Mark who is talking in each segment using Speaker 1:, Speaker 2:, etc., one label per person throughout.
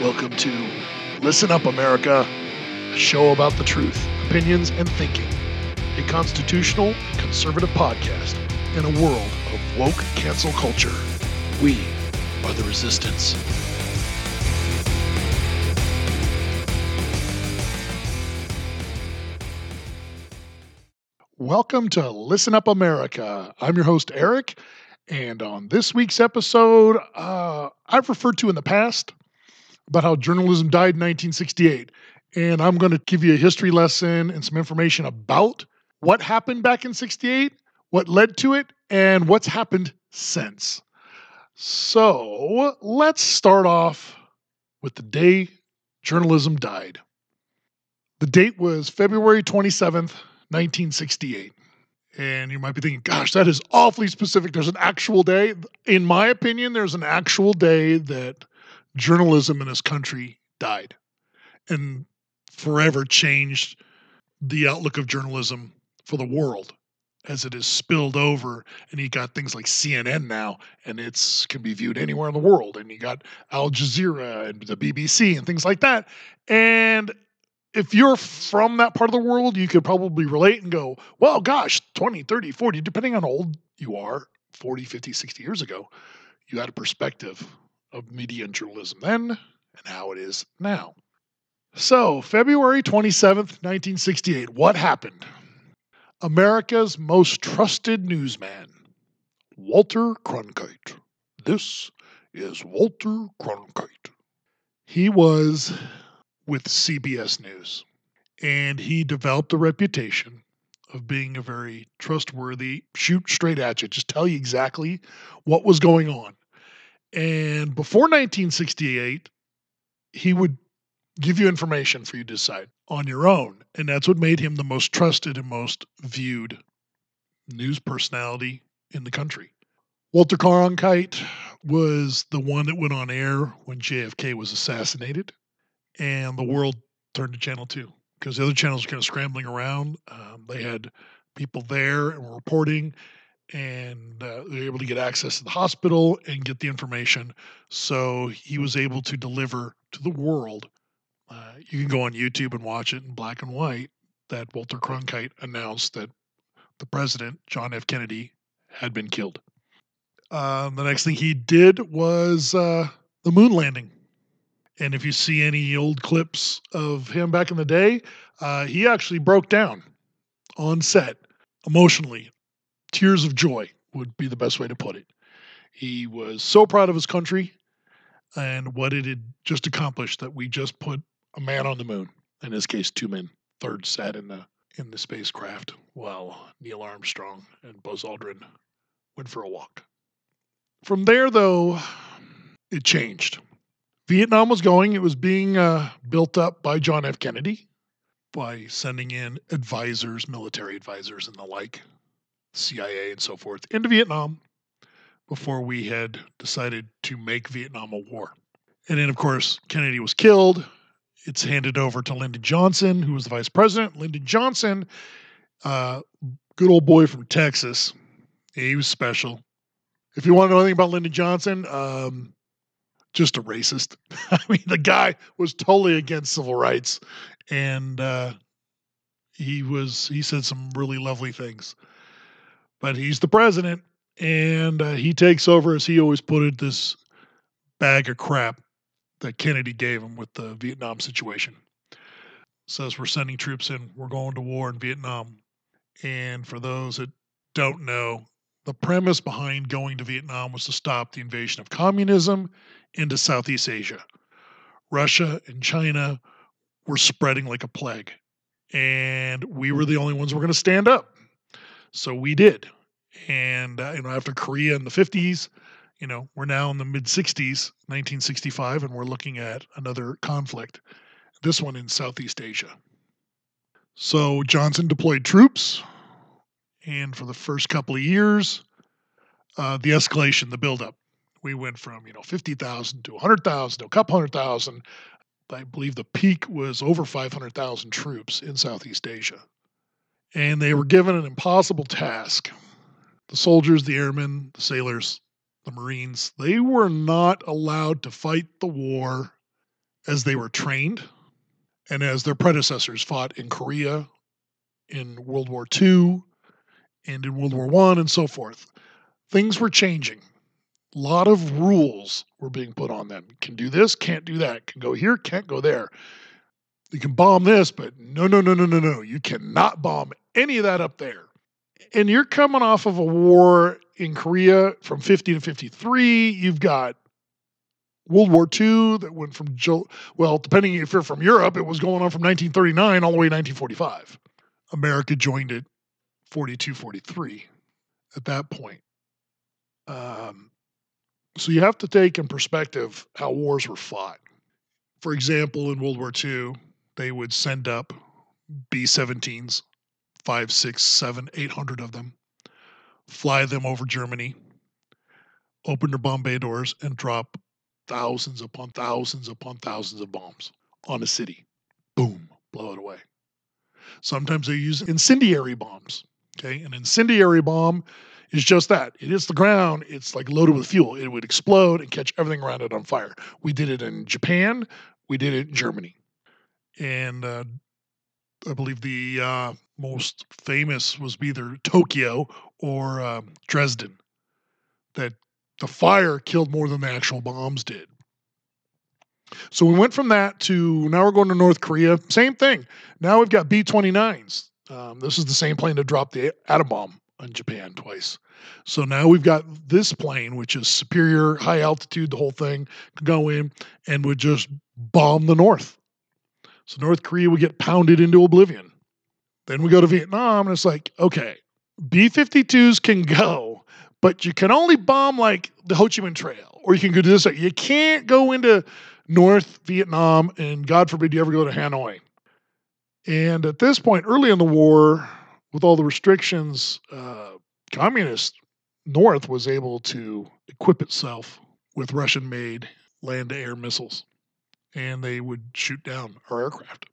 Speaker 1: Welcome to Listen Up America, a show about the truth, opinions, and thinking. A constitutional conservative podcast in a world of woke cancel culture. We are the resistance. Welcome to Listen Up America. I'm your host, Eric, and on this week's episode, uh, I've referred to in the past about how journalism died in 1968. And I'm going to give you a history lesson and some information about what happened back in 68, what led to it, and what's happened since. So let's start off with the day journalism died. The date was February 27th, 1968. And you might be thinking, gosh, that is awfully specific. There's an actual day. In my opinion, there's an actual day that journalism in this country died and forever changed the outlook of journalism for the world as it is spilled over and you got things like CNN now and it's can be viewed anywhere in the world and you got Al Jazeera and the BBC and things like that. And if you're from that part of the world you could probably relate and go well gosh 20 30 40 depending on how old you are 40 50 60 years ago you had a perspective of media and journalism then and how it is now. So, February 27th, 1968, what happened? America's most trusted newsman, Walter Cronkite. This is Walter Cronkite. He was with CBS News, and he developed a reputation of being a very trustworthy, shoot straight at you, just tell you exactly what was going on. And before 1968, he would give you information for you to decide on your own. And that's what made him the most trusted and most viewed news personality in the country. Walter Cronkite was the one that went on air when JFK was assassinated, and the world turned to Channel 2 because the other channels were kind of scrambling around. Um, they had people there and were reporting, and uh, they were able to get access to the hospital and get the information. So he was able to deliver to the world. Uh, you can go on YouTube and watch it in black and white that Walter Cronkite announced that the president, John F. Kennedy, had been killed. Uh, the next thing he did was uh, the moon landing. And if you see any old clips of him back in the day, uh, he actually broke down on set emotionally tears of joy would be the best way to put it. He was so proud of his country and what it had just accomplished that we just put a man on the moon. In this case, two men. Third sat in the in the spacecraft while Neil Armstrong and Buzz Aldrin went for a walk. From there, though, it changed. Vietnam was going. It was being uh, built up by John F. Kennedy by sending in advisors, military advisors, and the like CIA and so forth into Vietnam before we had decided to make Vietnam a war. And then, of course, Kennedy was killed. It's handed over to Lyndon Johnson, who was the vice president. Lyndon Johnson, uh, good old boy from Texas, he was special. If you want to know anything about Lyndon Johnson, um, just a racist. I mean, the guy was totally against civil rights, and uh, he was he said some really lovely things but he's the president, and uh, he takes over, as he always put it, this bag of crap that Kennedy gave him with the Vietnam situation. Says we're sending troops in, we're going to war in Vietnam. And for those that don't know, the premise behind going to Vietnam was to stop the invasion of communism into Southeast Asia. Russia and China were spreading like a plague, and we were the only ones who were going to stand up. So we did. And, uh, you know, after Korea in the 50s, you know, we're now in the mid 60s, 1965, and we're looking at another conflict, this one in Southeast Asia. So Johnson deployed troops, and for the first couple of years, uh, the escalation, the buildup, we went from you know 50,000 to 100,000 to a couple hundred thousand. I believe the peak was over 500,000 troops in Southeast Asia and they were given an impossible task. The soldiers, the airmen, the sailors, the Marines, they were not allowed to fight the war as they were trained and as their predecessors fought in Korea, in World War II, and in World War One, and so forth. Things were changing. A lot of rules were being put on them. Can do this, can't do that. Can go here, can't go there. You can bomb this, but no, no, no, no, no, no. You cannot bomb any of that up there. And you're coming off of a war in Korea from 50 to 53. You've got World War II that went from, well, depending if you're from Europe, it was going on from 1939 all the way to 1945. America joined it 42 43 at that point. Um, so you have to take in perspective how wars were fought. For example, in World War II, they would send up B 17s, five, six, seven, eight hundred of them, fly them over Germany, open their bomb bay doors, and drop thousands upon thousands upon thousands of bombs on a city. Boom, blow it away. Sometimes they use incendiary bombs. Okay, an incendiary bomb is just that. It hits the ground, it's like loaded with fuel. It would explode and catch everything around it on fire. We did it in Japan, we did it in Germany. And uh, I believe the uh, most famous was either Tokyo or um, Dresden. That the fire killed more than the actual bombs did. So we went from that to now we're going to North Korea. Same thing. Now we've got B 29s. Um, this is the same plane that dropped the atom bomb on Japan twice. So now we've got this plane, which is superior, high altitude, the whole thing, could go in and would just bomb the North. So North Korea would get pounded into oblivion. Then we go to Vietnam, and it's like, okay, B 52s can go, but you can only bomb like the Ho Chi Minh Trail, or you can go to this. You can't go into North Vietnam, and God forbid you ever go to Hanoi. And at this point, early in the war, with all the restrictions, uh, communist North was able to equip itself with Russian made land to air missiles, and they would shoot down our aircraft.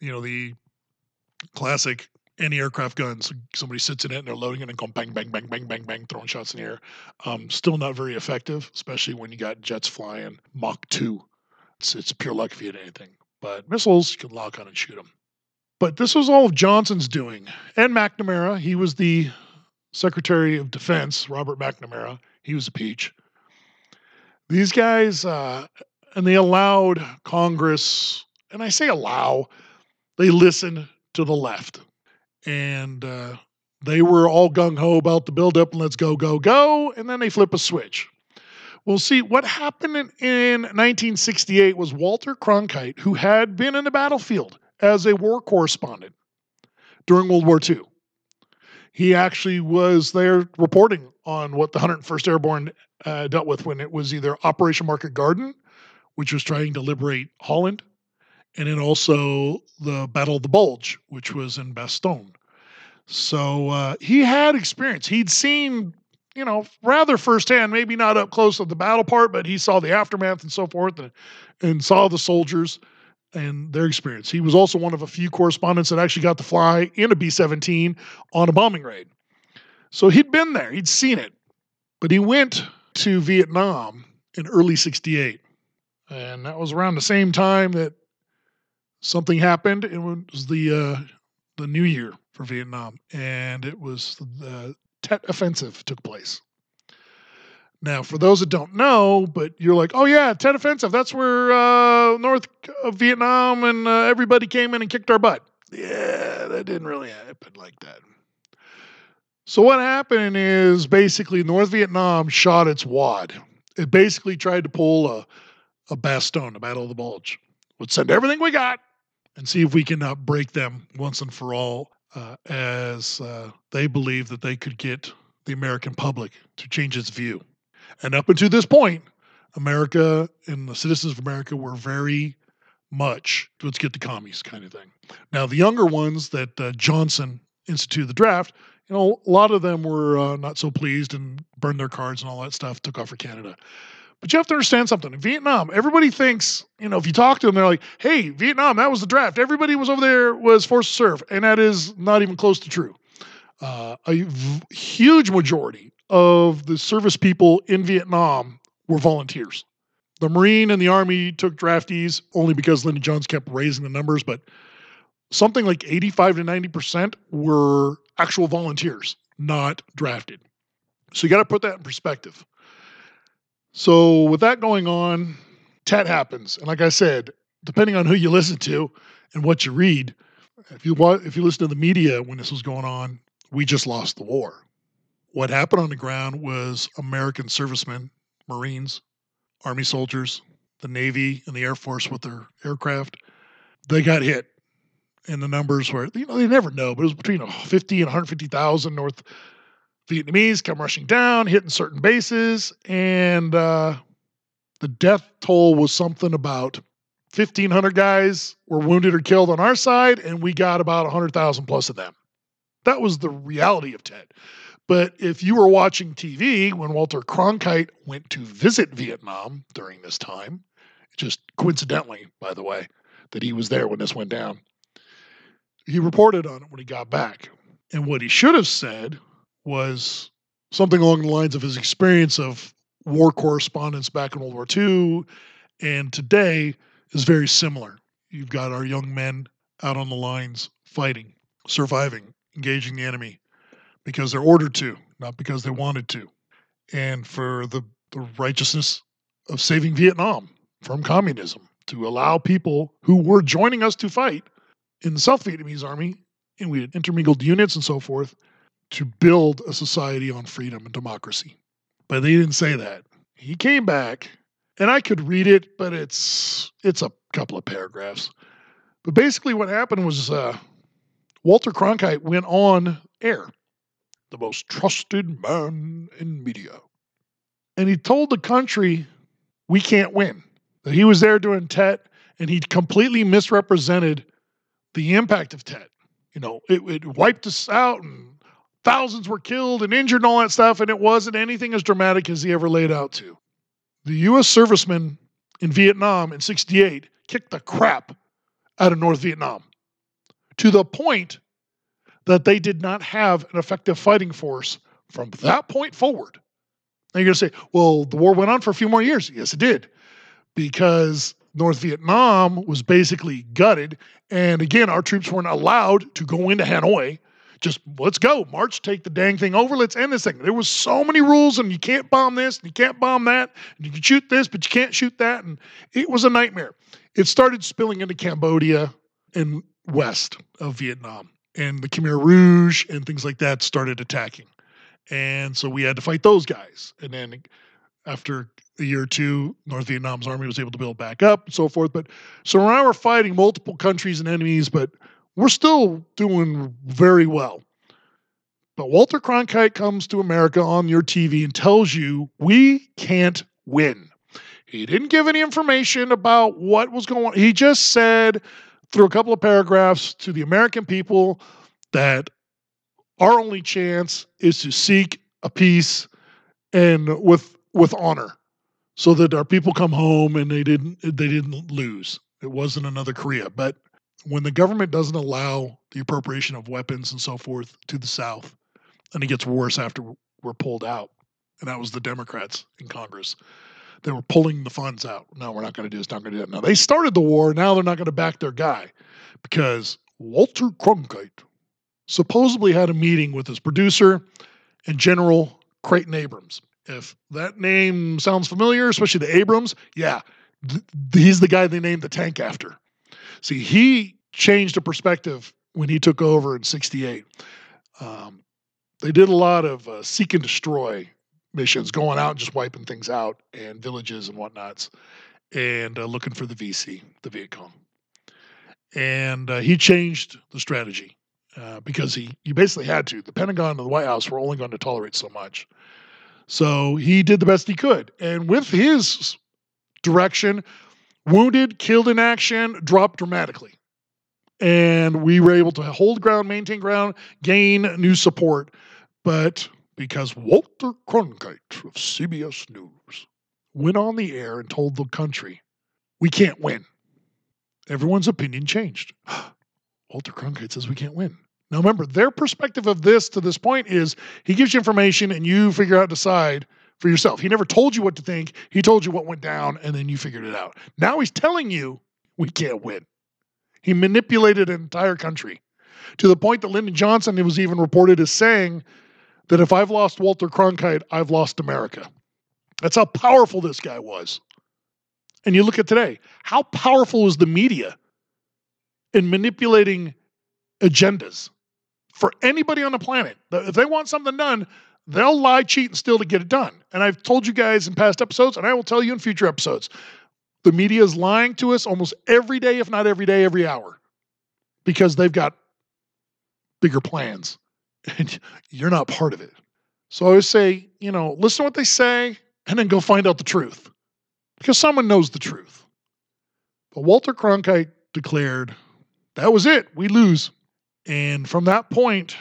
Speaker 1: You know, the classic anti-aircraft guns. Somebody sits in it and they're loading it and going bang, bang, bang, bang, bang, bang, throwing shots in the air. Um, still not very effective, especially when you got jets flying Mach 2. It's, it's pure luck if you hit anything. But missiles, you can lock on and shoot them. But this was all of Johnson's doing. And McNamara, he was the Secretary of Defense, Robert McNamara. He was a peach. These guys, uh, and they allowed Congress, and I say allow, they listened to the left. And uh, they were all gung ho about the buildup and let's go, go, go. And then they flip a switch. Well, see, what happened in, in 1968 was Walter Cronkite, who had been in the battlefield as a war correspondent during World War II. He actually was there reporting on what the 101st Airborne uh, dealt with when it was either Operation Market Garden, which was trying to liberate Holland, and then also the Battle of the Bulge, which was in Bastogne. So uh, he had experience. He'd seen, you know, rather firsthand, maybe not up close of the battle part, but he saw the aftermath and so forth and, and saw the soldiers and their experience. He was also one of a few correspondents that actually got to fly in a B 17 on a bombing raid. So he'd been there, he'd seen it. But he went to Vietnam in early 68. And that was around the same time that something happened. It was the uh, the new year for Vietnam, and it was the Tet Offensive took place. Now, for those that don't know, but you're like, oh yeah, Tet Offensive. That's where uh, North of Vietnam and uh, everybody came in and kicked our butt. Yeah, that didn't really happen like that. So what happened is basically North Vietnam shot its wad. It basically tried to pull a a Bastogne, a Battle of the Bulge. Would send everything we got and see if we can uh, break them once and for all, uh, as uh, they believe that they could get the American public to change its view. And up until this point, America and the citizens of America were very much let's get the commies kind of thing. Now, the younger ones that uh, Johnson instituted the draft, you know, a lot of them were uh, not so pleased and burned their cards and all that stuff, took off for Canada. But you have to understand something. In Vietnam, everybody thinks, you know, if you talk to them, they're like, hey, Vietnam, that was the draft. Everybody was over there, was forced to serve. And that is not even close to true. Uh, a v- huge majority of the service people in Vietnam were volunteers. The Marine and the Army took draftees only because Lyndon Johnson kept raising the numbers, but something like 85 to 90% were actual volunteers, not drafted. So you got to put that in perspective. So with that going on, Tet happens. And like I said, depending on who you listen to and what you read, if you if you listen to the media when this was going on, we just lost the war. What happened on the ground was American servicemen, Marines, Army soldiers, the Navy and the Air Force with their aircraft, they got hit. And the numbers were, you know, they never know, but it was between 50 and 150,000 North Vietnamese come rushing down, hitting certain bases. And uh, the death toll was something about 1,500 guys were wounded or killed on our side, and we got about 100,000 plus of them. That was the reality of Tet. But if you were watching TV when Walter Cronkite went to visit Vietnam during this time, just coincidentally, by the way, that he was there when this went down, he reported on it when he got back. And what he should have said was something along the lines of his experience of war correspondence back in World War II and today is very similar. You've got our young men out on the lines fighting, surviving, engaging the enemy, because they're ordered to, not because they wanted to. And for the, the righteousness of saving Vietnam from communism, to allow people who were joining us to fight in the South Vietnamese army, and we had intermingled units and so forth, to build a society on freedom and democracy. But they didn't say that. He came back, and I could read it, but it's it's a couple of paragraphs. But basically, what happened was uh, Walter Cronkite went on air the most trusted man in media. And he told the country, we can't win. That he was there doing Tet and he completely misrepresented the impact of Tet. You know, it, it wiped us out and thousands were killed and injured and all that stuff, and it wasn't anything as dramatic as he ever laid out to. The U.S. servicemen in Vietnam in 68 kicked the crap out of North Vietnam to the point that they did not have an effective fighting force from that point forward. Now you're going to say, well, the war went on for a few more years. Yes, it did. Because North Vietnam was basically gutted. And again, our troops weren't allowed to go into Hanoi. Just let's go, march, take the dang thing over. Let's end this thing. There was so many rules, and you can't bomb this, and you can't bomb that, and you can shoot this, but you can't shoot that, and it was a nightmare. It started spilling into Cambodia and west of Vietnam and the Khmer Rouge and things like that started attacking. And so we had to fight those guys. And then after a year or two, North Vietnam's army was able to build back up and so forth. But so now we're fighting multiple countries and enemies, but we're still doing very well. But Walter Cronkite comes to America on your TV and tells you we can't win. He didn't give any information about what was going on. He just said through a couple of paragraphs to the American people that our only chance is to seek a peace and with with honor so that our people come home and they didn't they didn't lose it wasn't another korea but when the government doesn't allow the appropriation of weapons and so forth to the south and it gets worse after we're pulled out and that was the democrats in congress they were pulling the funds out. No, we're not going to do this. Not going to do that. Now they started the war. Now they're not going to back their guy because Walter Cronkite supposedly had a meeting with his producer and General Creighton Abrams. If that name sounds familiar, especially the Abrams, yeah, th- he's the guy they named the tank after. See, he changed the perspective when he took over in '68. Um, they did a lot of uh, seek and destroy missions, going out and just wiping things out and villages and whatnots, and uh, looking for the VC, the Viet Cong. And uh, he changed the strategy uh, because he, he basically had to. The Pentagon and the White House were only going to tolerate so much. So he did the best he could. And with his direction, wounded, killed in action dropped dramatically. And we were able to hold ground, maintain ground, gain new support. But because Walter Cronkite of CBS News went on the air and told the country, we can't win. Everyone's opinion changed. Walter Cronkite says we can't win. Now remember, their perspective of this to this point is he gives you information and you figure out, decide for yourself. He never told you what to think. He told you what went down, and then you figured it out. Now he's telling you we can't win. He manipulated an entire country to the point that Lyndon Johnson was even reported as saying that if I've lost Walter Cronkite, I've lost America. That's how powerful this guy was. And you look at today, how powerful is the media in manipulating agendas for anybody on the planet? If they want something done, they'll lie, cheat, and steal to get it done. And I've told you guys in past episodes, and I will tell you in future episodes, the media is lying to us almost every day, if not every day, every hour, because they've got bigger plans and you're not part of it. So I always say, you know, listen to what they say and then go find out the truth because someone knows the truth. But Walter Cronkite declared, that was it, we lose. And from that point,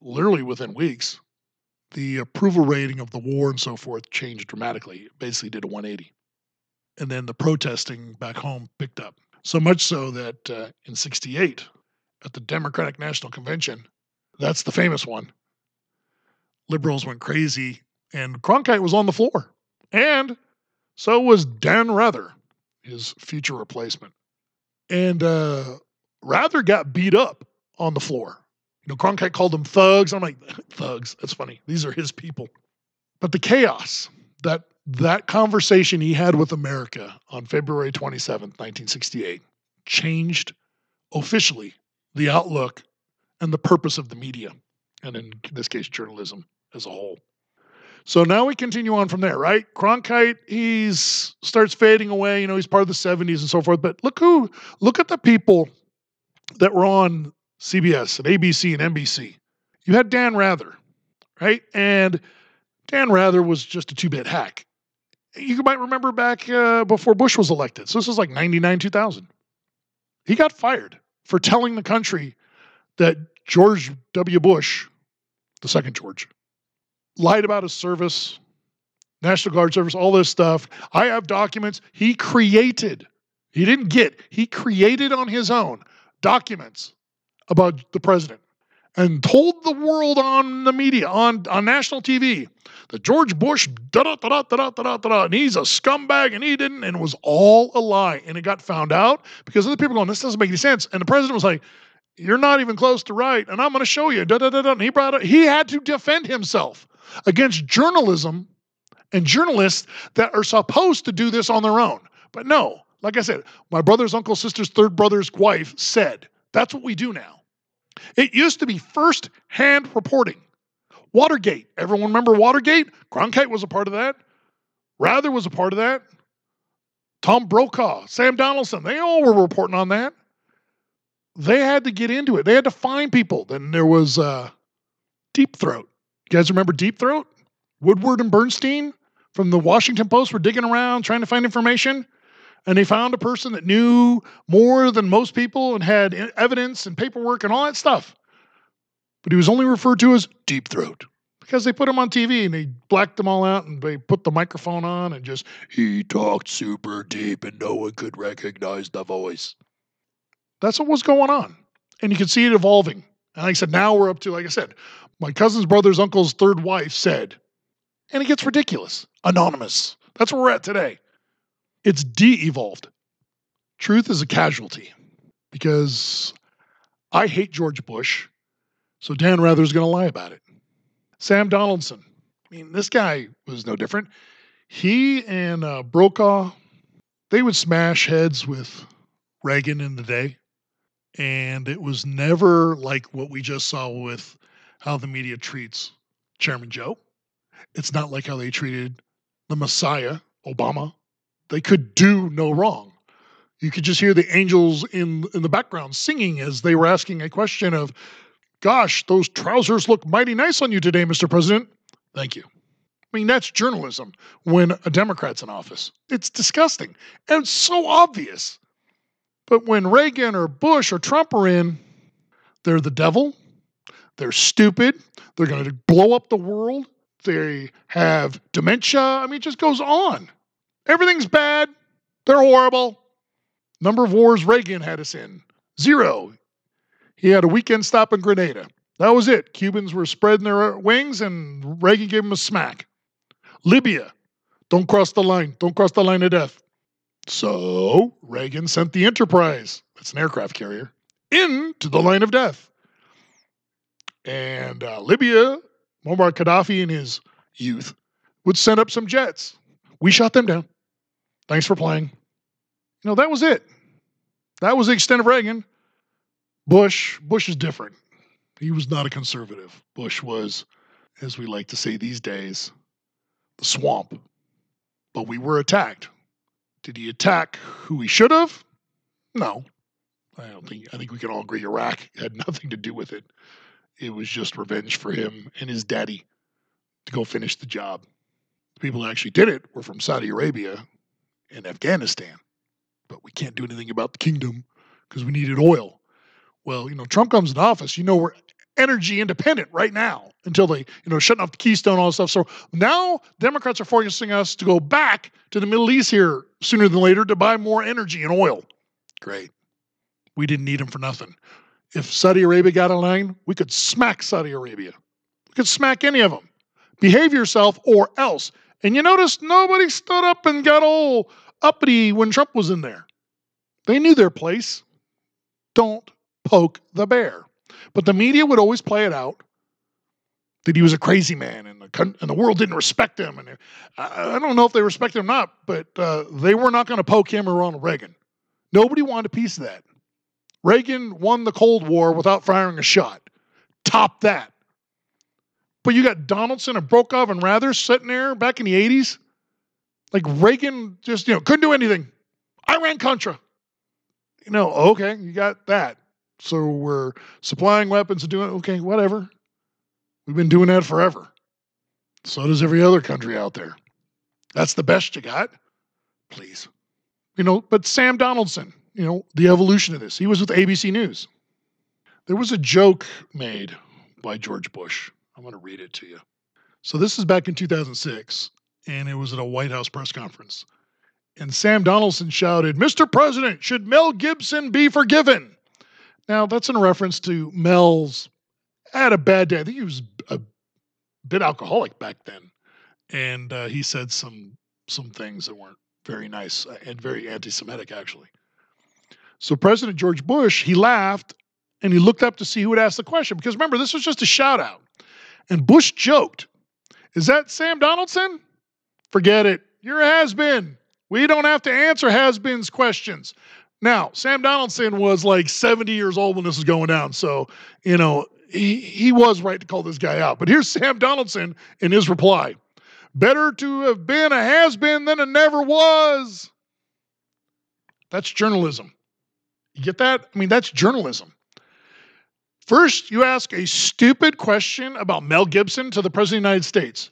Speaker 1: literally within weeks, the approval rating of the war and so forth changed dramatically. It basically did a 180. And then the protesting back home picked up. So much so that uh, in 68, at the Democratic National Convention, that's the famous one, liberals went crazy and Cronkite was on the floor. And so was Dan Rather, his future replacement. And uh, Rather got beat up on the floor. You know, Cronkite called them thugs. I'm like, thugs. That's funny. These are his people. But the chaos that that conversation he had with America on February 27th, 1968, changed officially the outlook and the purpose of the media, and in this case, journalism as a whole. So now we continue on from there, right? Cronkite, he's starts fading away. You know, he's part of the 70s and so forth. But look who, look at the people that were on CBS and ABC and NBC. You had Dan Rather, right? And Dan Rather was just a two bit hack. You might remember back uh, before Bush was elected. So this was like 99, 2000. He got fired for telling the country that George W. Bush, the second George, lied about his service, National Guard service, all this stuff. I have documents he created. He didn't get, he created on his own documents about the president and told the world on the media, on, on national TV, that George Bush, da da da da da da da da, and he's a scumbag and he didn't, and it was all a lie. And it got found out because other people going, this doesn't make any sense. And the president was like, you're not even close to right, and I'm going to show you. Da, da, da, da. And he brought it, he had to defend himself against journalism and journalists that are supposed to do this on their own. But no, like I said, my brother's uncle, sister's third brother's wife said, that's what we do now. It used to be first hand reporting. Watergate. Everyone remember Watergate? Cronkite was a part of that. Rather was a part of that. Tom Brokaw, Sam Donaldson, they all were reporting on that. They had to get into it. They had to find people. Then there was uh, Deep Throat. You guys remember Deep Throat? Woodward and Bernstein from the Washington Post were digging around trying to find information and they found a person that knew more than most people and had evidence and paperwork and all that stuff. But he was only referred to as Deep Throat because they put him on TV and they blacked them all out and they put the microphone on and just, he talked super deep and no one could recognize the voice. That's what was going on. And you can see it evolving. And like I said, now we're up to, like I said, my cousin's brother's uncle's third wife said, and it gets ridiculous. Anonymous. That's where we're at today. It's de evolved. Truth is a casualty because I hate George Bush, so Dan Rather's going to lie about it. Sam Donaldson. I mean, this guy was no different. He and uh, Brokaw, they would smash heads with Reagan in the day. And it was never like what we just saw with how the media treats Chairman Joe. It's not like how they treated the Messiah, Obama, they could do no wrong. You could just hear the angels in in the background singing as they were asking a question of, "Gosh, those trousers look mighty nice on you today, Mr. President." Thank you. I mean, that's journalism when a Democrat's in office. It's disgusting and so obvious. But when Reagan or Bush or Trump are in, they're the devil. They're stupid. They're going to blow up the world. They have dementia. I mean, it just goes on. Everything's bad. They're horrible. Number of wars Reagan had us in zero. He had a weekend stop in Grenada. That was it. Cubans were spreading their wings, and Reagan gave them a smack. Libya, don't cross the line. Don't cross the line of death. So Reagan sent the Enterprise, that's an aircraft carrier, into the line of death. And uh, Libya, Muammar Gaddafi in his youth, would send up some jets. We shot them down. Thanks for playing. You know, that was it. That was the extent of Reagan. Bush, Bush is different. He was not a conservative. Bush was, as we like to say these days, the swamp. But we were attacked. Did he attack who he should have? No. I don't think I think we can all agree Iraq had nothing to do with it. It was just revenge for him and his daddy to go finish the job. The people who actually did it were from Saudi Arabia and Afghanistan. But we can't do anything about the kingdom because we needed oil. Well, you know, Trump comes in office, you know, we're energy independent right now until they, you know, shutting off the Keystone, all this stuff. So now Democrats are forcing us to go back to the Middle East here sooner than later to buy more energy and oil. Great. We didn't need them for nothing. If Saudi Arabia got a line, we could smack Saudi Arabia. We could smack any of them. Behave yourself or else. And you notice nobody stood up and got all uppity when Trump was in there. They knew their place. Don't poke the bear. But the media would always play it out that he was a crazy man and the, and the world didn't respect him. And I, I don't know if they respect him or not, but uh, they were not going to poke him or Ronald Reagan. Nobody wanted a piece of that. Reagan won the Cold War without firing a shot. Top that. But you got Donaldson and Brokaw and Rather sitting there back in the 80s. Like Reagan just, you know, couldn't do anything. Iran Contra. You know, okay, you got that. So we're supplying weapons and doing okay, whatever. We've been doing that forever. So does every other country out there. That's the best you got. Please. You know, but Sam Donaldson, you know, the evolution of this. He was with ABC News. There was a joke made by George Bush. I'm going to read it to you. So this is back in 2006, and it was at a White House press conference. And Sam Donaldson shouted, Mr. President, should Mel Gibson be forgiven? Now, that's in reference to Mel's had a bad day. I think he was a bit alcoholic back then. And uh, he said some some things that weren't very nice and very anti-Semitic, actually. So President George Bush, he laughed and he looked up to see who would ask the question because remember, this was just a shout out. And Bush joked, Is that Sam Donaldson? Forget it. You're a has been. We don't have to answer has beens questions. Now, Sam Donaldson was like 70 years old when this was going down. So, you know, he, he was right to call this guy out. But here's Sam Donaldson in his reply Better to have been a has been than a never was. That's journalism. You get that? I mean, that's journalism. First, you ask a stupid question about Mel Gibson to the President of the United States.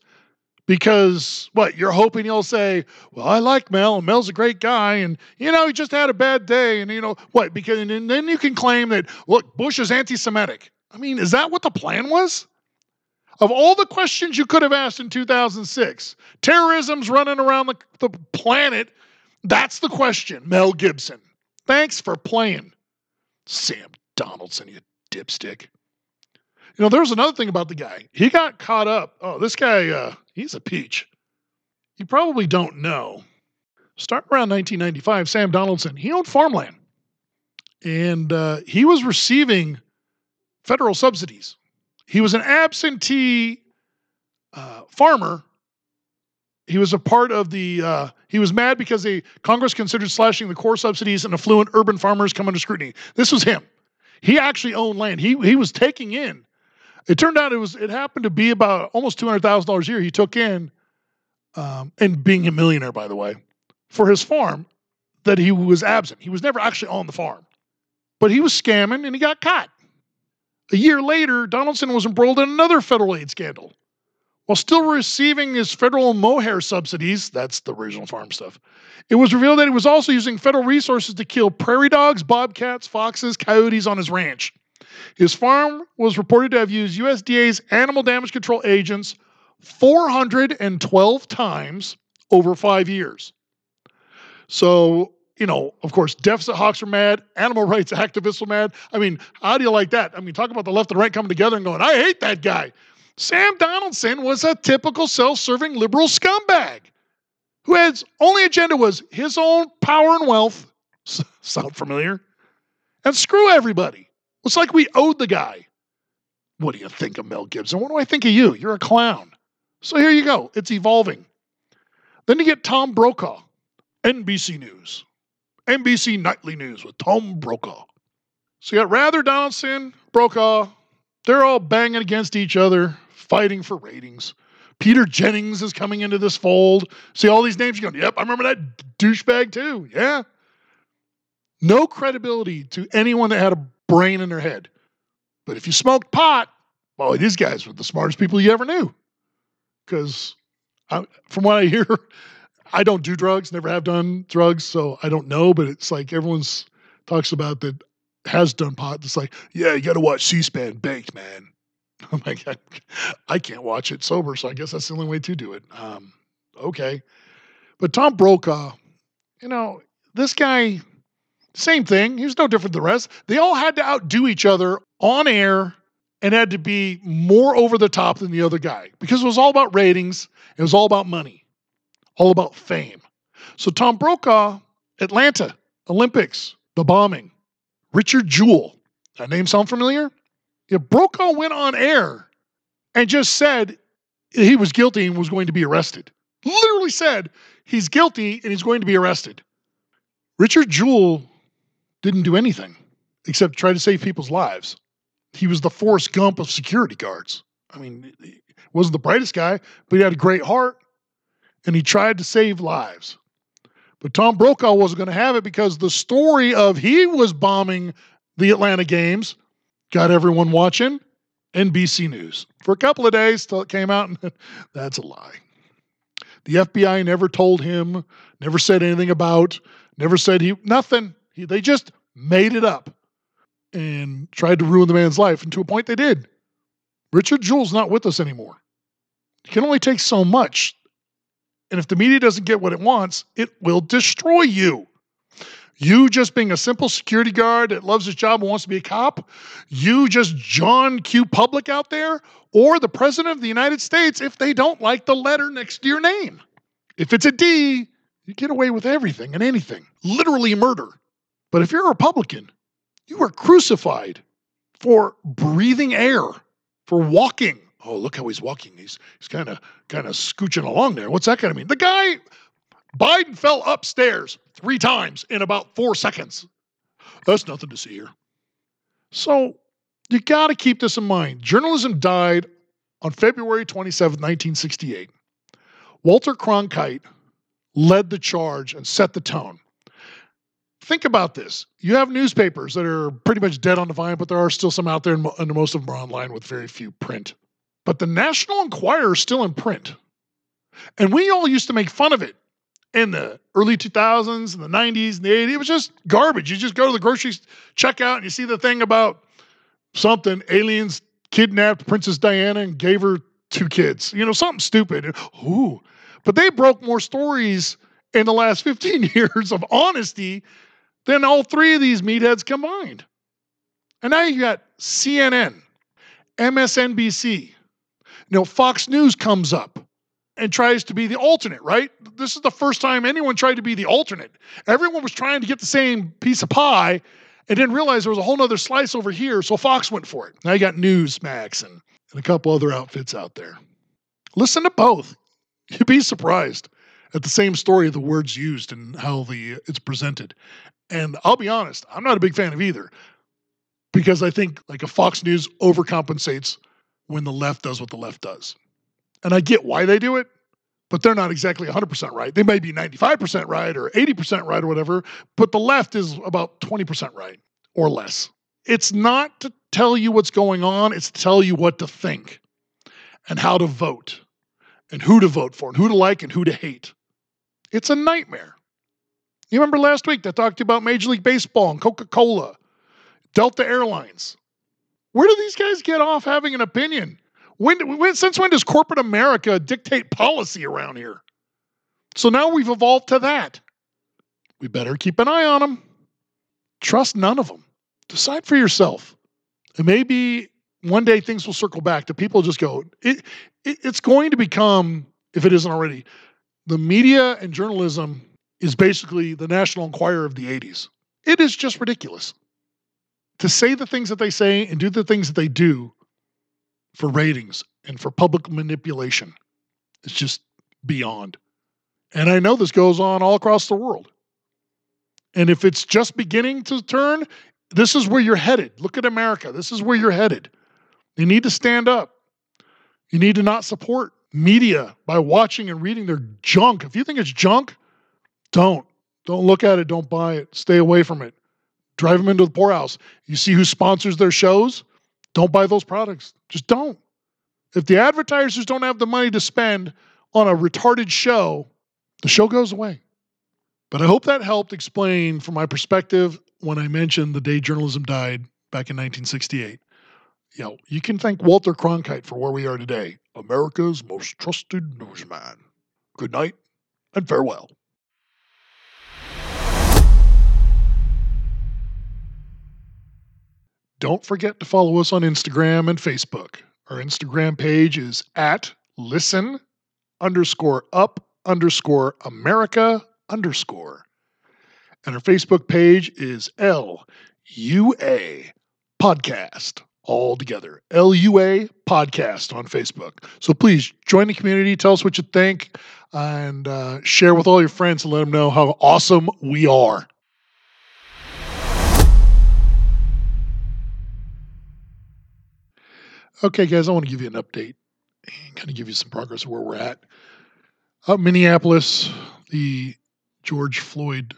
Speaker 1: Because what you're hoping he'll say, well, I like Mel, and Mel's a great guy, and you know he just had a bad day, and you know what? Because and then you can claim that look, Bush is anti-Semitic. I mean, is that what the plan was? Of all the questions you could have asked in 2006, terrorism's running around the, the planet. That's the question, Mel Gibson. Thanks for playing, Sam Donaldson, you dipstick. You know, there's another thing about the guy. He got caught up. Oh, this guy, uh, he's a peach. You probably don't know. Start around 1995, Sam Donaldson, he owned farmland. And uh, he was receiving federal subsidies. He was an absentee uh, farmer he was a part of the. Uh, he was mad because the Congress considered slashing the core subsidies and affluent urban farmers come under scrutiny. This was him. He actually owned land. He he was taking in. It turned out it was. It happened to be about almost two hundred thousand dollars a year he took in, um, and being a millionaire by the way, for his farm, that he was absent. He was never actually on the farm, but he was scamming and he got caught. A year later, Donaldson was embroiled in another federal aid scandal. While still receiving his federal mohair subsidies, that's the original farm stuff, it was revealed that he was also using federal resources to kill prairie dogs, bobcats, foxes, coyotes on his ranch. His farm was reported to have used USDA's animal damage control agents 412 times over five years. So, you know, of course, deficit hawks are mad, animal rights activists are mad. I mean, how do you like that? I mean, talk about the left and right coming together and going, I hate that guy. Sam Donaldson was a typical self serving liberal scumbag who his only agenda was his own power and wealth. Sound familiar? And screw everybody. It's like we owed the guy. What do you think of Mel Gibson? What do I think of you? You're a clown. So here you go. It's evolving. Then you get Tom Brokaw, NBC News, NBC Nightly News with Tom Brokaw. So you got Rather Donaldson, Brokaw. They're all banging against each other, fighting for ratings. Peter Jennings is coming into this fold. See all these names, you're going, yep, I remember that douchebag too. Yeah. No credibility to anyone that had a brain in their head. But if you smoked pot, well, these guys were the smartest people you ever knew. Because from what I hear, I don't do drugs, never have done drugs, so I don't know. But it's like everyone's talks about that has done pot. It's like, yeah, you got to watch C-SPAN baked, man. I'm like, I, I, can't watch it sober, so I guess that's the only way to do it. Um, okay, but Tom Brokaw, you know, this guy, same thing. He was no different than the rest. They all had to outdo each other on air and had to be more over the top than the other guy because it was all about ratings. It was all about money, all about fame. So Tom Brokaw, Atlanta Olympics, the bombing, Richard Jewell. That name sound familiar? Yeah, Brokaw went on air and just said he was guilty and was going to be arrested. Literally said he's guilty and he's going to be arrested. Richard Jewell didn't do anything except try to save people's lives. He was the Forrest Gump of security guards. I mean, he wasn't the brightest guy, but he had a great heart and he tried to save lives. But Tom Brokaw wasn't going to have it because the story of he was bombing the Atlanta games got everyone watching NBC News for a couple of days till it came out, and that's a lie. The FBI never told him, never said anything about, never said he, nothing. He, they just made it up and tried to ruin the man's life, and to a point they did. Richard Jewell's not with us anymore. It can only take so much. And if the media doesn't get what it wants, it will destroy you. You just being a simple security guard that loves his job and wants to be a cop, you just John Q. Public out there, or the President of the United States if they don't like the letter next to your name. If it's a D, you get away with everything and anything, literally murder. But if you're a Republican, you are crucified for breathing air, for walking. Oh, look how he's walking. He's he's kind of kind of scooching along there. What's that going to mean? The guy Biden fell upstairs three times in about 4 seconds. That's nothing to see here. So, you got to keep this in mind. Journalism died on February 27, 1968. Walter Cronkite led the charge and set the tone think about this. You have newspapers that are pretty much dead on the vine, but there are still some out there, and most of them are online with very few print. But the National Enquirer is still in print. And we all used to make fun of it in the early 2000s and the 90s and the 80s. It was just garbage. You just go to the grocery checkout and you see the thing about something aliens kidnapped Princess Diana and gave her two kids. You know, something stupid. Ooh. But they broke more stories in the last 15 years of honesty than all three of these meatheads combined. And now you got CNN, MSNBC. You know, Fox News comes up and tries to be the alternate, right? This is the first time anyone tried to be the alternate. Everyone was trying to get the same piece of pie and didn't realize there was a whole other slice over here, so Fox went for it. Now you got Newsmax and, and a couple other outfits out there. Listen to both. You'd be surprised at the same story, the words used and how the it's presented. And I'll be honest, I'm not a big fan of either because I think like a Fox News overcompensates when the left does what the left does. And I get why they do it, but they're not exactly 100% right. They may be 95% right or 80% right or whatever, but the left is about 20% right or less. It's not to tell you what's going on, it's to tell you what to think and how to vote and who to vote for and who to like and who to hate. It's a nightmare. You remember last week I talked to you about Major League Baseball and Coca Cola, Delta Airlines. Where do these guys get off having an opinion? When, when, since when does corporate America dictate policy around here? So now we've evolved to that. We better keep an eye on them. Trust none of them. Decide for yourself. It may be one day things will circle back to people just go, it, it, it's going to become, if it isn't already, the media and journalism is basically the National Enquirer of the 80s. It is just ridiculous. To say the things that they say and do the things that they do for ratings and for public manipulation is just beyond. And I know this goes on all across the world. And if it's just beginning to turn, this is where you're headed. Look at America. This is where you're headed. You need to stand up. You need to not support media by watching and reading their junk. If you think it's junk, don't. Don't look at it. Don't buy it. Stay away from it. Drive them into the poorhouse. You see who sponsors their shows? Don't buy those products. Just don't. If the advertisers don't have the money to spend on a retarded show, the show goes away. But I hope that helped explain from my perspective when I mentioned the day journalism died back in 1968. You know, you can thank Walter Cronkite for where we are today, America's most trusted newsman. Good night and farewell. Don't forget to follow us on Instagram and Facebook. Our Instagram page is at listen underscore up underscore America underscore. And our Facebook page is L U A podcast all together. L U A podcast on Facebook. So please join the community, tell us what you think, and uh, share with all your friends and let them know how awesome we are. Okay, guys, I want to give you an update and kind of give you some progress of where we're at. Up Minneapolis, the George Floyd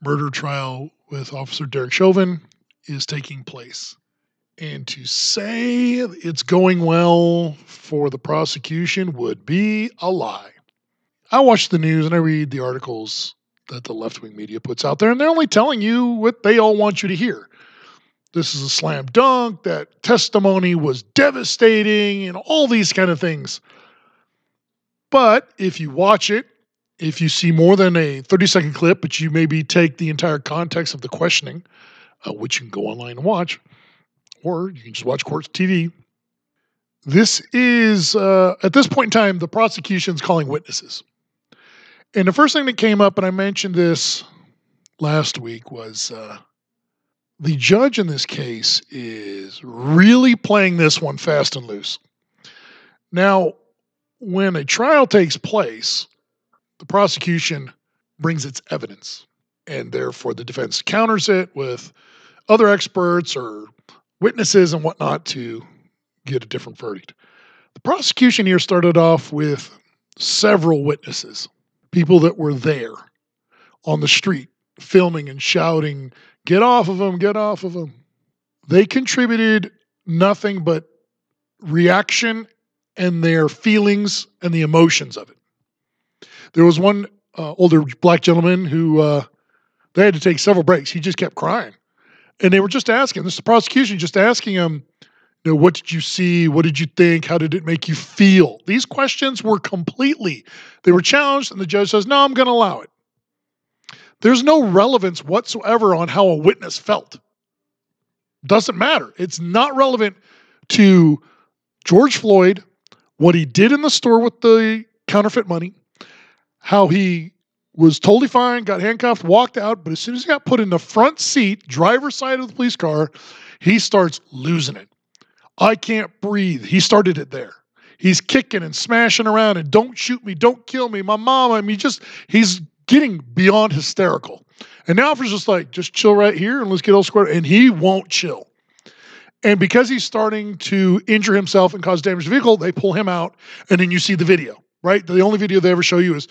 Speaker 1: murder trial with Officer Derek Chauvin is taking place. And to say it's going well for the prosecution would be a lie. I watch the news and I read the articles that the left wing media puts out there, and they're only telling you what they all want you to hear this is a slam dunk, that testimony was devastating, and all these kind of things. But if you watch it, if you see more than a 30 second clip, but you maybe take the entire context of the questioning, uh, which you can go online and watch, or you can just watch court TV. This is, uh, at this point in time, the prosecution's calling witnesses. And the first thing that came up, and I mentioned this last week, was uh, the judge in this case is really playing this one fast and loose. Now, when a trial takes place, the prosecution brings its evidence, and therefore the defense counters it with other experts or witnesses and whatnot to get a different verdict. The prosecution here started off with several witnesses, people that were there on the street filming and shouting Get off of them, get off of them. They contributed nothing but reaction and their feelings and the emotions of it. There was one uh, older black gentleman who uh, they had to take several breaks. He just kept crying. And they were just asking, this is the prosecution, just asking him, you know, what did you see? What did you think? How did it make you feel? These questions were completely, they were challenged, and the judge says, no, I'm going to allow it. There's no relevance whatsoever on how a witness felt. Doesn't matter. It's not relevant to George Floyd, what he did in the store with the counterfeit money, how he was totally fine, got handcuffed, walked out, but as soon as he got put in the front seat, driver's side of the police car, he starts losing it. I can't breathe. He started it there. He's kicking and smashing around and don't shoot me, don't kill me, my mom. I mean, just he's getting beyond hysterical. And now Alfred's just like, just chill right here and let's get all squared. And he won't chill. And because he's starting to injure himself and cause damage to the vehicle, they pull him out. And then you see the video, right? The only video they ever show you is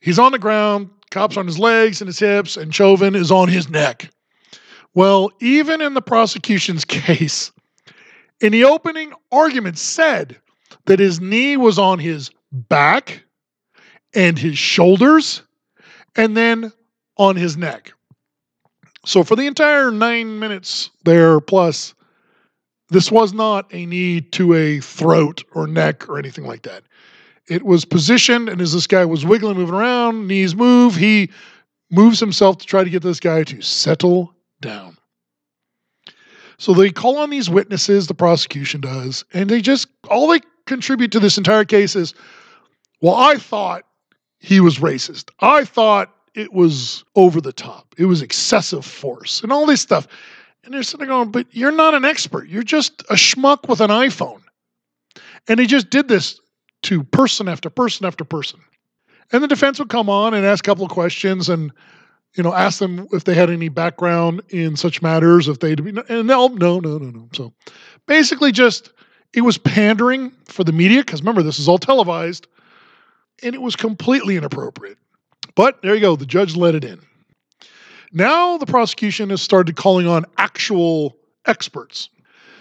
Speaker 1: he's on the ground, cops on his legs and his hips, and Chauvin is on his neck. Well, even in the prosecution's case, in the opening argument said that his knee was on his back and his shoulders and then on his neck. So for the entire nine minutes there plus, this was not a knee to a throat or neck or anything like that. It was positioned, and as this guy was wiggling, moving around, knees move, he moves himself to try to get this guy to settle down. So they call on these witnesses, the prosecution does, and they just, all they contribute to this entire case is, well, I thought he was racist. I thought it was over the top. It was excessive force and all this stuff. And they're sitting there going, but you're not an expert. You're just a schmuck with an iPhone. And he just did this to person after person after person. And the defense would come on and ask a couple of questions and you know, ask them if they had any background in such matters, if they'd be, and they'll, no, no, no, no. So basically, just it was pandering for the media because remember, this is all televised and it was completely inappropriate. But there you go, the judge let it in. Now the prosecution has started calling on actual experts.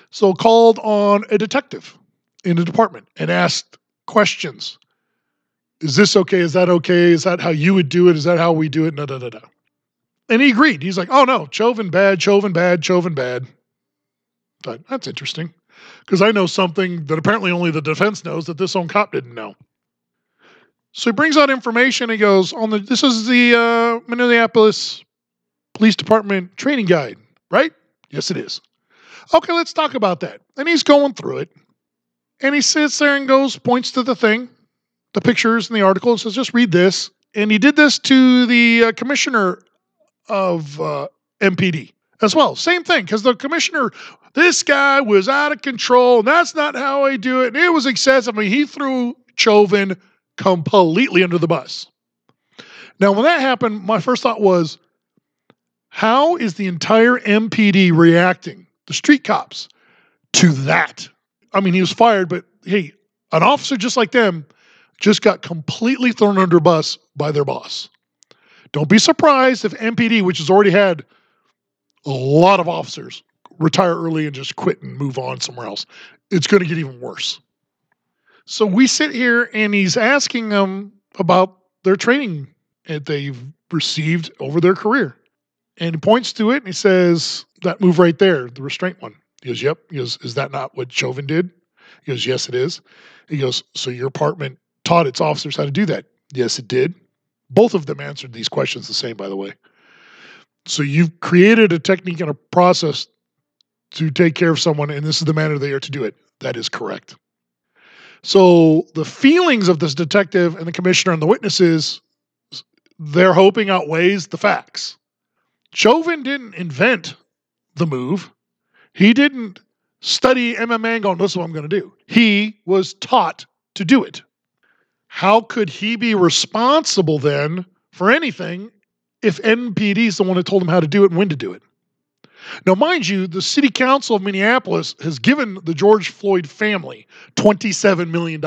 Speaker 1: So called on a detective in the department and asked questions. Is this okay? Is that okay? Is that how you would do it? Is that how we do it? No, no, no, no. And he agreed. He's like, oh no, Chauvin bad, Chauvin bad, Chauvin bad. But that's interesting. Because I know something that apparently only the defense knows that this own cop didn't know. So he brings out information. He goes on the. This is the uh, Minneapolis Police Department training guide, right? Yes, it is. Okay, let's talk about that. And he's going through it, and he sits there and goes, points to the thing, the pictures and the article, and says, "Just read this." And he did this to the uh, commissioner of uh, MPD as well. Same thing, because the commissioner, this guy was out of control, and that's not how I do it. And it was excessive. I mean, he threw Chauvin completely under the bus. Now, when that happened, my first thought was, how is the entire MPD reacting, the street cops, to that? I mean, he was fired, but hey, an officer just like them just got completely thrown under a bus by their boss. Don't be surprised if MPD, which has already had a lot of officers retire early and just quit and move on somewhere else, it's going to get even worse. So we sit here and he's asking them about their training that they've received over their career. And he points to it and he says, That move right there, the restraint one. He goes, Yep. He goes, Is that not what Chauvin did? He goes, Yes, it is. He goes, So your department taught its officers how to do that? Yes, it did. Both of them answered these questions the same, by the way. So you've created a technique and a process to take care of someone, and this is the manner they are to do it. That is correct. So the feelings of this detective and the commissioner and the witnesses, they're hoping outweighs the facts. Chauvin didn't invent the move. He didn't study MMA and go, this is what I'm going to do. He was taught to do it. How could he be responsible then for anything if MPD is the one that told him how to do it and when to do it? Now, mind you, the city council of Minneapolis has given the George Floyd family $27 million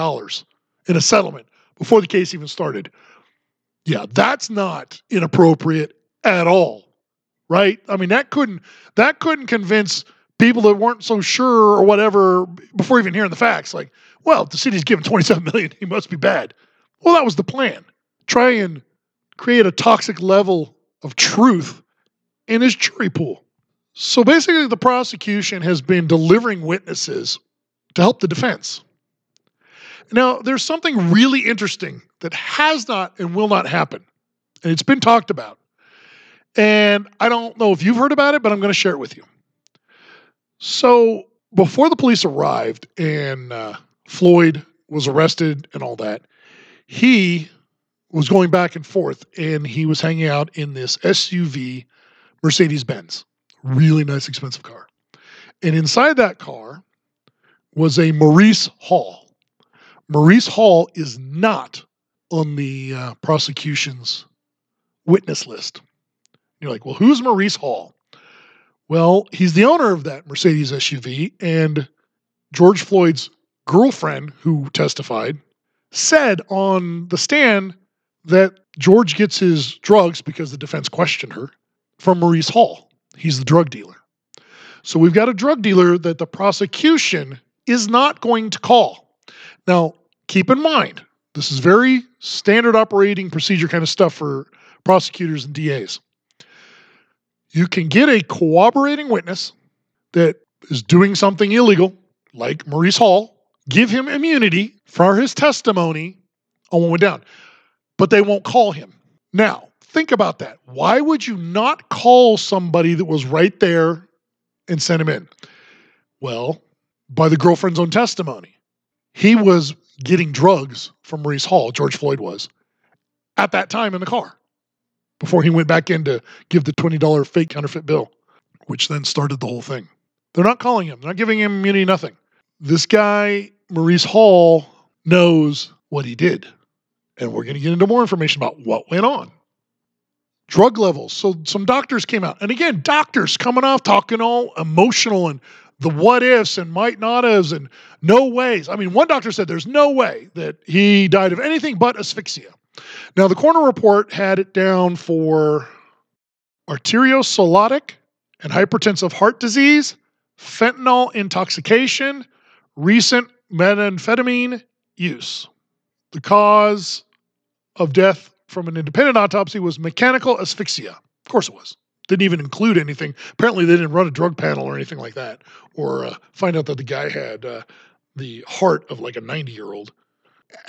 Speaker 1: in a settlement before the case even started. Yeah, that's not inappropriate at all, right? I mean, that couldn't that couldn't convince people that weren't so sure or whatever before even hearing the facts. Like, well, if the city's given 27 million, he must be bad. Well, that was the plan. Try and create a toxic level of truth in his jury pool. So basically, the prosecution has been delivering witnesses to help the defense. Now, there's something really interesting that has not and will not happen, and it's been talked about. And I don't know if you've heard about it, but I'm going to share it with you. So, before the police arrived and uh, Floyd was arrested and all that, he was going back and forth and he was hanging out in this SUV Mercedes Benz, really nice, expensive car. And inside that car was a Maurice Hall. Maurice Hall is not on the uh, prosecution's witness list. You're like, well, who's Maurice Hall? Well, he's the owner of that Mercedes SUV, and George Floyd's girlfriend, who testified, said on the stand that George gets his drugs because the defense questioned her from Maurice Hall. He's the drug dealer. So we've got a drug dealer that the prosecution is not going to call. Now, keep in mind, this is very standard operating procedure kind of stuff for prosecutors and DAs. You can get a cooperating witness that is doing something illegal, like Maurice Hall, give him immunity for his testimony on what went down, but they won't call him. Now, think about that. Why would you not call somebody that was right there and send him in. Well, by the girlfriend's own testimony, he was getting drugs from Maurice Hall, George Floyd was, at that time in the car before he went back in to give the $20 fake counterfeit bill, which then started the whole thing. They're not calling him, they're not giving him immunity, nothing. This guy, Maurice Hall, knows what he did. And we're going to get into more information about what went on. Drug levels. So some doctors came out. And again, doctors coming off talking all emotional and the what ifs and might not haves and no ways. I mean, one doctor said there's no way that he died of anything but asphyxia. Now, the coroner report had it down for arteriosclerotic and hypertensive heart disease, fentanyl intoxication, recent methamphetamine use. The cause of death from an independent autopsy was mechanical asphyxia. Of course it was. Didn't even include anything. Apparently, they didn't run a drug panel or anything like that, or uh, find out that the guy had uh, the heart of like a 90 year old.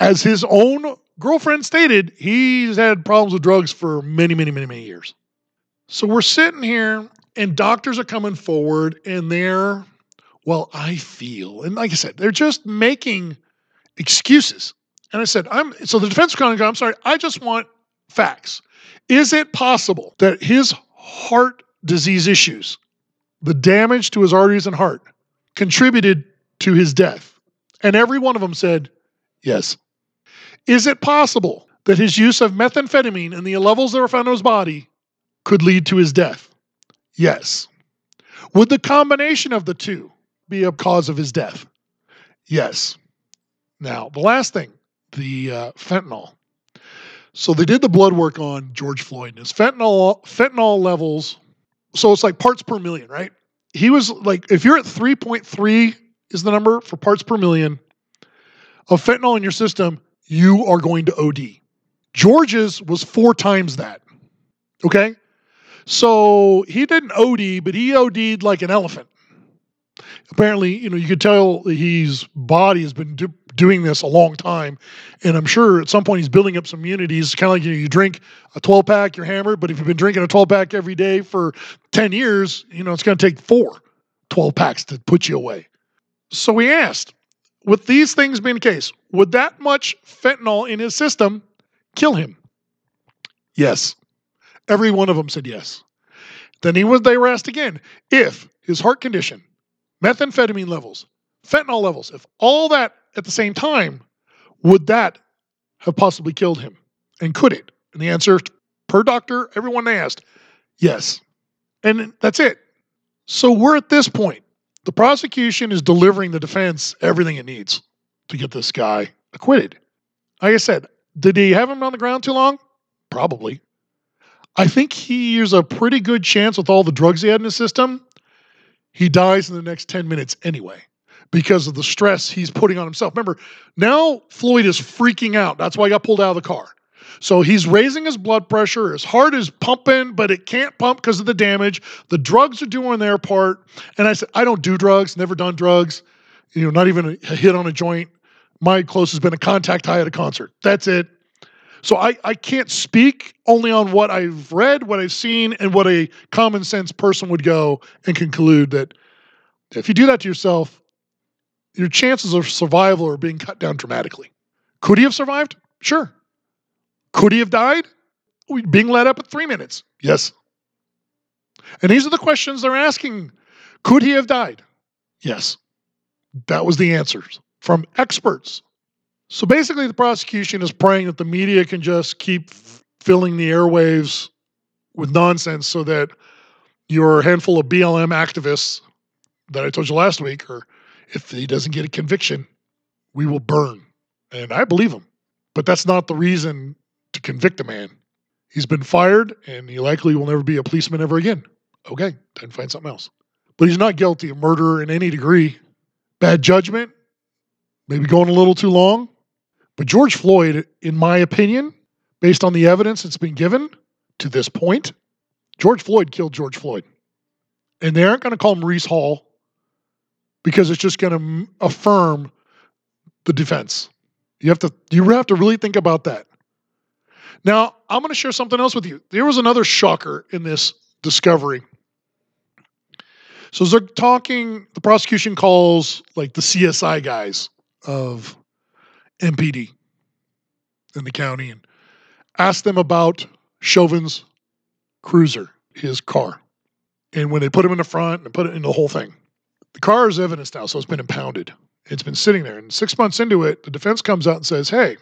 Speaker 1: As his own girlfriend stated, he's had problems with drugs for many, many, many, many years. So we're sitting here, and doctors are coming forward, and they're, well, I feel, and like I said, they're just making excuses. And I said, I'm so the defense attorney, I'm sorry, I just want facts. Is it possible that his heart disease issues, the damage to his arteries and heart, contributed to his death? And every one of them said, yes. Is it possible that his use of methamphetamine and the levels that were found in his body could lead to his death? Yes. Would the combination of the two be a cause of his death? Yes. Now, the last thing, the uh, fentanyl. So they did the blood work on George Floyd, and his fentanyl fentanyl levels. So it's like parts per million, right? He was like, if you're at 3.3 is the number for parts per million of fentanyl in your system, you are going to OD. George's was four times that. Okay? So he didn't OD, but he OD'd like an elephant. Apparently, you know, you could tell his body has been do- doing this a long time. And I'm sure at some point he's building up some immunities. Kind of like you, know, you drink a 12 pack, you're hammered. But if you've been drinking a 12 pack every day for 10 years, you know, it's going to take four 12 packs to put you away. So we asked, with these things being the case, would that much fentanyl in his system kill him? Yes. Every one of them said yes. Then he was they were asked again if his heart condition, methamphetamine levels, fentanyl levels, if all that at the same time, would that have possibly killed him? And could it? And the answer, per doctor, everyone they asked, yes. And that's it. So we're at this point. The prosecution is delivering the defense everything it needs to get this guy acquitted. Like I said, did he have him on the ground too long? Probably. I think he's a pretty good chance with all the drugs he had in his system. He dies in the next 10 minutes anyway because of the stress he's putting on himself. Remember, now Floyd is freaking out. That's why he got pulled out of the car. So he's raising his blood pressure. His heart is pumping, but it can't pump because of the damage. The drugs are doing their part. And I said, I don't do drugs, never done drugs, you know, not even a hit on a joint. My closest has been a contact high at a concert. That's it. So I, I can't speak only on what I've read, what I've seen, and what a common sense person would go and conclude that if you do that to yourself, your chances of survival are being cut down dramatically. Could he have survived? Sure. Could he have died? Being led up at three minutes? Yes. And these are the questions they're asking. Could he have died? Yes. That was the answers from experts. So basically, the prosecution is praying that the media can just keep filling the airwaves with nonsense so that your handful of BLM activists that I told you last week, or if he doesn't get a conviction, we will burn. And I believe him. But that's not the reason to convict a man. He's been fired and he likely will never be a policeman ever again. Okay, then find something else. But he's not guilty of murder in any degree. Bad judgment, maybe going a little too long. But George Floyd, in my opinion, based on the evidence that's been given to this point, George Floyd killed George Floyd. And they aren't going to call Maurice Hall because it's just going to affirm the defense. You have to you have to really think about that. Now, I'm going to share something else with you. There was another shocker in this discovery. So they're talking, the prosecution calls like the CSI guys of MPD in the county and asks them about Chauvin's cruiser, his car. And when they put him in the front and put it in the whole thing, the car is evidence now, so it's been impounded. It's been sitting there. And six months into it, the defense comes out and says, Hey,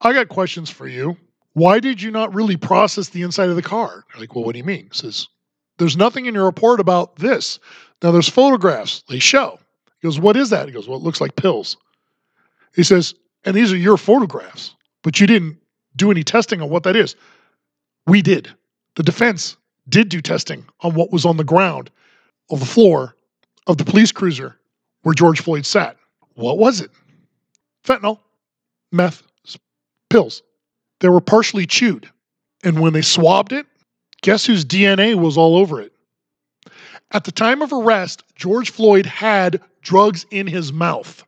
Speaker 1: I got questions for you. Why did you not really process the inside of the car? They're like, well, what do you mean? He says, There's nothing in your report about this. Now there's photographs they show. He goes, What is that? He goes, Well, it looks like pills. He says, And these are your photographs, but you didn't do any testing on what that is. We did. The defense did do testing on what was on the ground of the floor of the police cruiser where George Floyd sat. What was it? Fentanyl, meth, pills. They were partially chewed. And when they swabbed it, guess whose DNA was all over it? At the time of arrest, George Floyd had drugs in his mouth.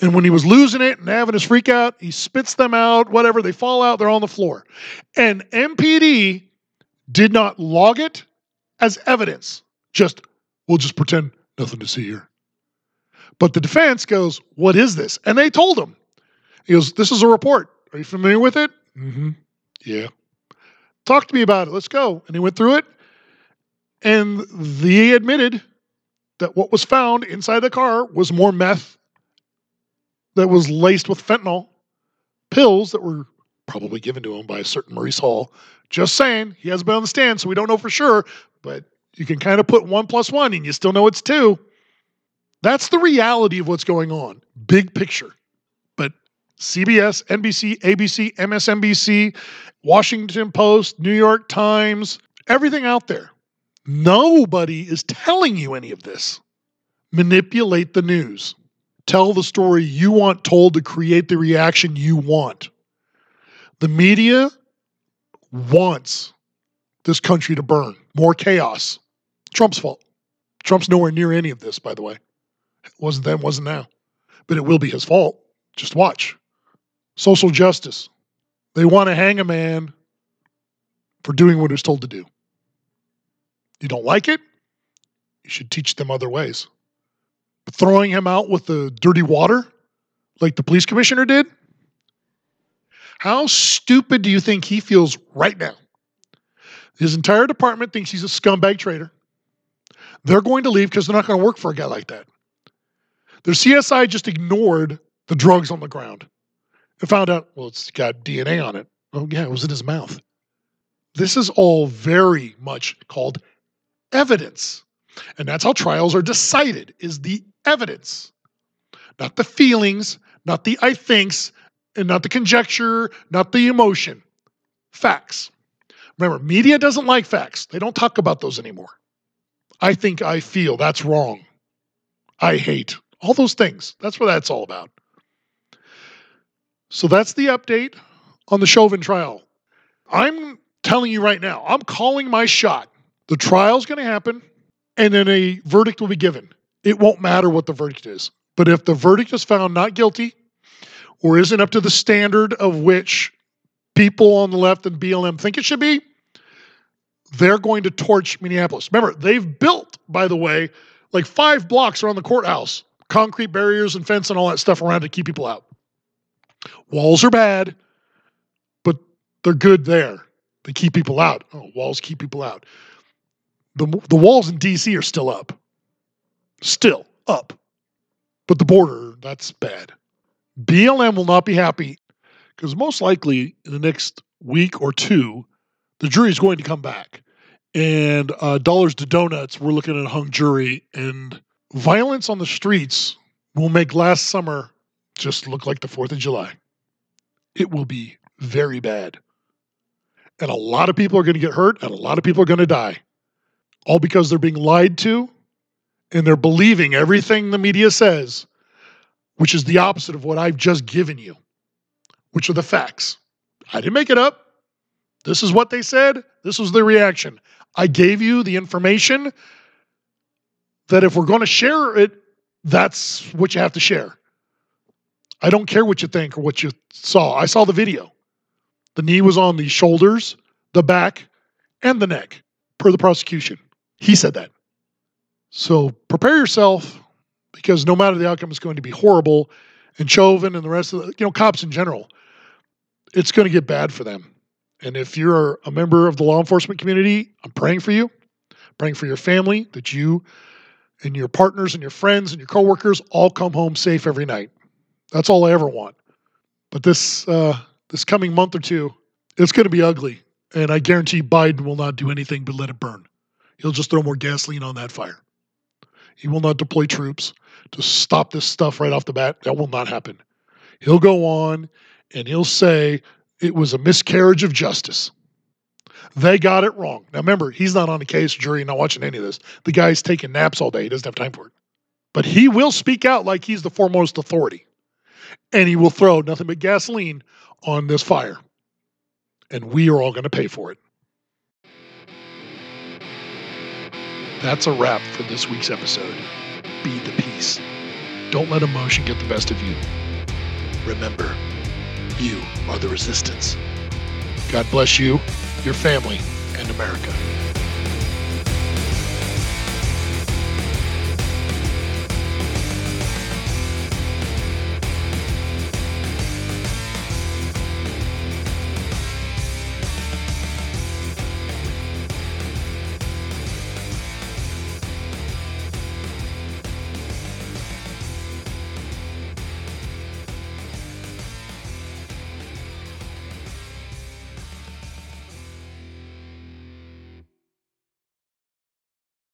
Speaker 1: And when he was losing it and having his freak out, he spits them out, whatever, they fall out, they're on the floor. And MPD did not log it as evidence. Just, we'll just pretend nothing to see here. But the defense goes, What is this? And they told him. He goes, This is a report. Are you familiar with it? Mm-hmm. Yeah. Talk to me about it. Let's go. And he went through it. And they admitted that what was found inside the car was more meth that was laced with fentanyl, pills that were probably given to him by a certain Maurice Hall. Just saying, he hasn't been on the stand, so we don't know for sure, but you can kind of put one plus one and you still know it's two. That's the reality of what's going on, big picture. But CBS, NBC, ABC, MSNBC, Washington Post, New York Times, everything out there Nobody is telling you any of this. Manipulate the news. Tell the story you want told to create the reaction you want. The media wants this country to burn, more chaos. Trump's fault. Trump's nowhere near any of this, by the way. It wasn't then, wasn't now. But it will be his fault. Just watch. Social justice. They want to hang a man for doing what he was told to do. You don't like it? You should teach them other ways. Throwing him out with the dirty water, like the police commissioner did? How stupid do you think he feels right now? His entire department thinks he's a scumbag traitor. They're going to leave because they're not going to work for a guy like that. Their CSI just ignored the drugs on the ground and found out, well, it's got DNA on it. Oh, yeah, it was in his mouth. This is all very much called evidence. And that's how trials are decided is the evidence. Not the feelings, not the I thinks, and not the conjecture, not the emotion. Facts. Remember, media doesn't like facts. They don't talk about those anymore. I think I feel that's wrong. I hate. All those things. That's what that's all about. So that's the update on the Chauvin trial. I'm telling you right now, I'm calling my shot. The trial's going to happen, and then a verdict will be given. It won't matter what the verdict is. But if the verdict is found not guilty or isn't up to the standard of which people on the left and BLM think it should be, they're going to torch Minneapolis. Remember, they've built, by the way, like five blocks around the courthouse, concrete barriers and fence and all that stuff around to keep people out. Walls are bad, but they're good there. They keep people out. Oh, walls keep people out the the walls in DC are still up. Still up. But the border, that's bad. BLM will not be happy because most likely in the next week or two, the jury is going to come back. And uh, dollars to donuts, we're looking at a hung jury, and violence on the streets will make last summer just look like the 4th of July. It will be very bad. And a lot of people are going to get hurt, and a lot of people are going to die all because they're being lied to and they're believing everything the media says, which is the opposite of what I've just given you, which are the facts. I didn't make it up. This is what they said. This was their reaction. I gave you the information that if we're going to share it, that's what you have to share. I don't care what you think or what you saw. I saw the video. The knee was on the shoulders, the back, and the neck, per the prosecution. He said that. So prepare yourself because no matter the outcome, it's going to be horrible. And Chauvin and the rest of the, you know, cops in general, it's going to get bad for them. And if you're a member of the law enforcement community, I'm praying for you, praying for your family that you and your partners and your friends and your coworkers all come home safe every night. That's all I ever want. But this uh, this coming month or two, it's going to be ugly, and I guarantee Biden will not do anything but let it burn. He'll just throw more gasoline on that fire. He will not deploy troops to stop this stuff right off the bat. That will not happen. He'll go on and he'll say it was a miscarriage of justice. They got it wrong. Now remember, he's not on the case, jury, not watching any of this. The guy's taking naps all day. He doesn't have time for it. But he will speak out like he's the foremost authority. And he will throw nothing but gasoline on this fire. And we are all going to pay for it. That's a wrap for this week's episode. Be the peace. Don't let emotion get the best of you. Remember, you are the resistance. God bless you, your family, and America.